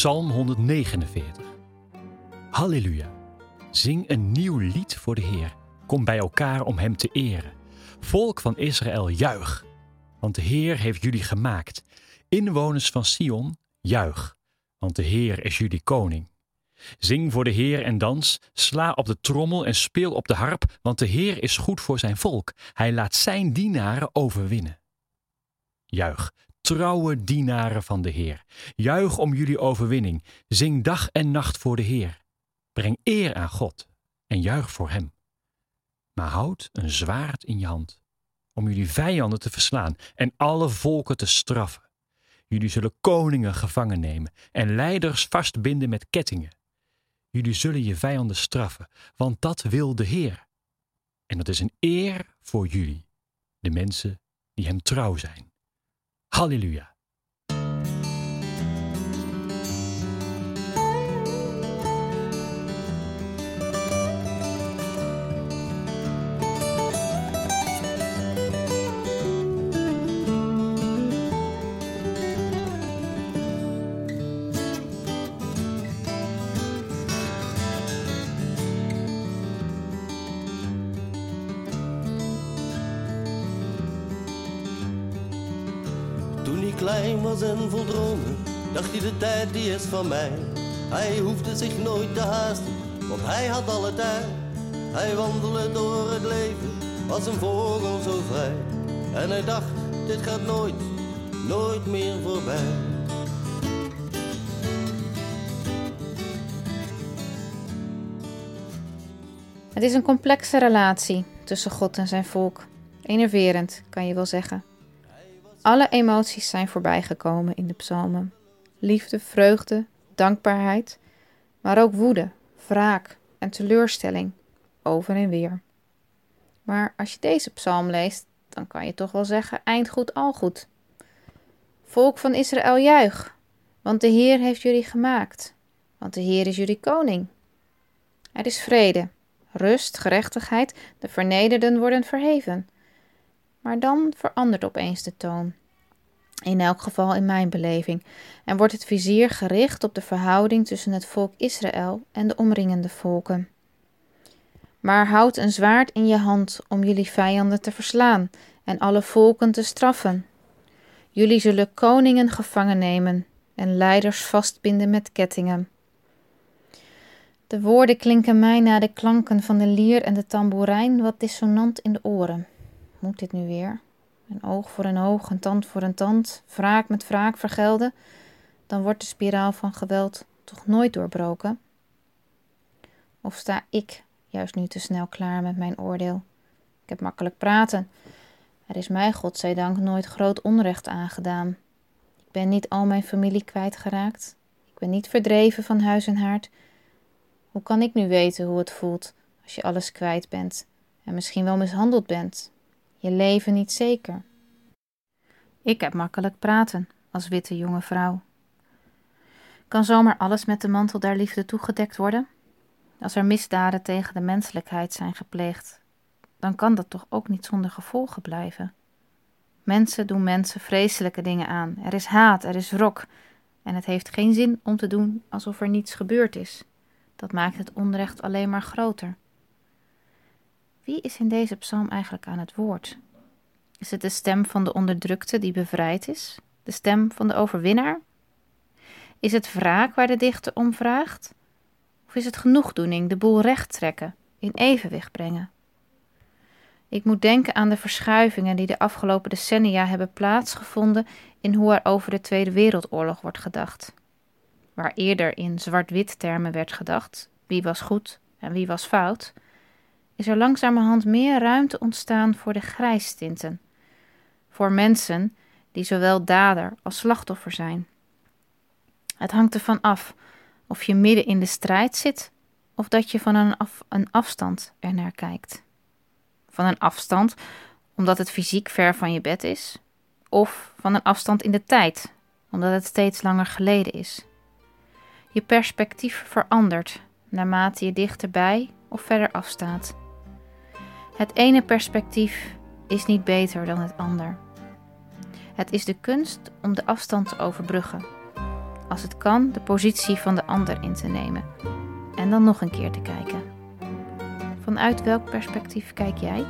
Psalm 149. Halleluja. Zing een nieuw lied voor de Heer. Kom bij elkaar om Hem te eren. Volk van Israël, juich. Want de Heer heeft jullie gemaakt. Inwoners van Sion, juich. Want de Heer is jullie koning. Zing voor de Heer en dans, sla op de trommel en speel op de harp, want de Heer is goed voor zijn volk. Hij laat zijn dienaren overwinnen. Juich, trouwe dienaren van de Heer. Juich om jullie overwinning. Zing dag en nacht voor de Heer. Breng eer aan God en juich voor Hem. Maar houd een zwaard in je hand, om jullie vijanden te verslaan en alle volken te straffen. Jullie zullen koningen gevangen nemen en leiders vastbinden met kettingen. Jullie zullen je vijanden straffen, want dat wil de Heer. En dat is een eer voor jullie, de mensen die Hem trouw zijn. Halleluja. Toen hij klein was en vol dromen, dacht hij de tijd die is van mij. Hij hoefde zich nooit te haasten, want hij had alle tijd. Hij wandelde door het leven als een vogel zo vrij. En hij dacht, dit gaat nooit, nooit meer voorbij. Het is een complexe relatie tussen God en zijn volk. Enerverend, kan je wel zeggen. Alle emoties zijn voorbijgekomen in de psalmen. Liefde, vreugde, dankbaarheid, maar ook woede, wraak en teleurstelling, over en weer. Maar als je deze psalm leest, dan kan je toch wel zeggen: eind goed, al goed. Volk van Israël, juich, want de Heer heeft jullie gemaakt, want de Heer is jullie koning. Er is vrede, rust, gerechtigheid, de vernederden worden verheven. Maar dan verandert opeens de toon. In elk geval in mijn beleving. En wordt het vizier gericht op de verhouding tussen het volk Israël en de omringende volken. Maar houd een zwaard in je hand om jullie vijanden te verslaan en alle volken te straffen. Jullie zullen koningen gevangen nemen en leiders vastbinden met kettingen. De woorden klinken mij na de klanken van de lier en de tamboerijn wat dissonant in de oren. Moet dit nu weer? Een oog voor een oog, een tand voor een tand, wraak met wraak vergelden, dan wordt de spiraal van geweld toch nooit doorbroken. Of sta ik juist nu te snel klaar met mijn oordeel? Ik heb makkelijk praten. Er is mij, godzijdank, nooit groot onrecht aangedaan. Ik ben niet al mijn familie kwijtgeraakt. Ik ben niet verdreven van huis en haard. Hoe kan ik nu weten hoe het voelt als je alles kwijt bent en misschien wel mishandeld bent? Je leven niet zeker. Ik heb makkelijk praten als witte jonge vrouw. Kan zomaar alles met de mantel der liefde toegedekt worden? Als er misdaden tegen de menselijkheid zijn gepleegd, dan kan dat toch ook niet zonder gevolgen blijven. Mensen doen mensen vreselijke dingen aan. Er is haat, er is wrok. En het heeft geen zin om te doen alsof er niets gebeurd is. Dat maakt het onrecht alleen maar groter. Wie is in deze psalm eigenlijk aan het woord? Is het de stem van de onderdrukte die bevrijd is? De stem van de overwinnaar? Is het wraak waar de dichter om vraagt? Of is het genoegdoening, de boel recht trekken, in evenwicht brengen? Ik moet denken aan de verschuivingen die de afgelopen decennia hebben plaatsgevonden in hoe er over de Tweede Wereldoorlog wordt gedacht. Waar eerder in zwart-wit termen werd gedacht, wie was goed en wie was fout, is er langzamerhand meer ruimte ontstaan voor de grijstinten, voor mensen die zowel dader als slachtoffer zijn. Het hangt ervan af of je midden in de strijd zit of dat je van een, af, een afstand ernaar kijkt. Van een afstand omdat het fysiek ver van je bed is, of van een afstand in de tijd omdat het steeds langer geleden is. Je perspectief verandert naarmate je dichterbij of verder afstaat. Het ene perspectief is niet beter dan het ander. Het is de kunst om de afstand te overbruggen. als het kan, de positie van de ander in te nemen en dan nog een keer te kijken. Vanuit welk perspectief kijk jij?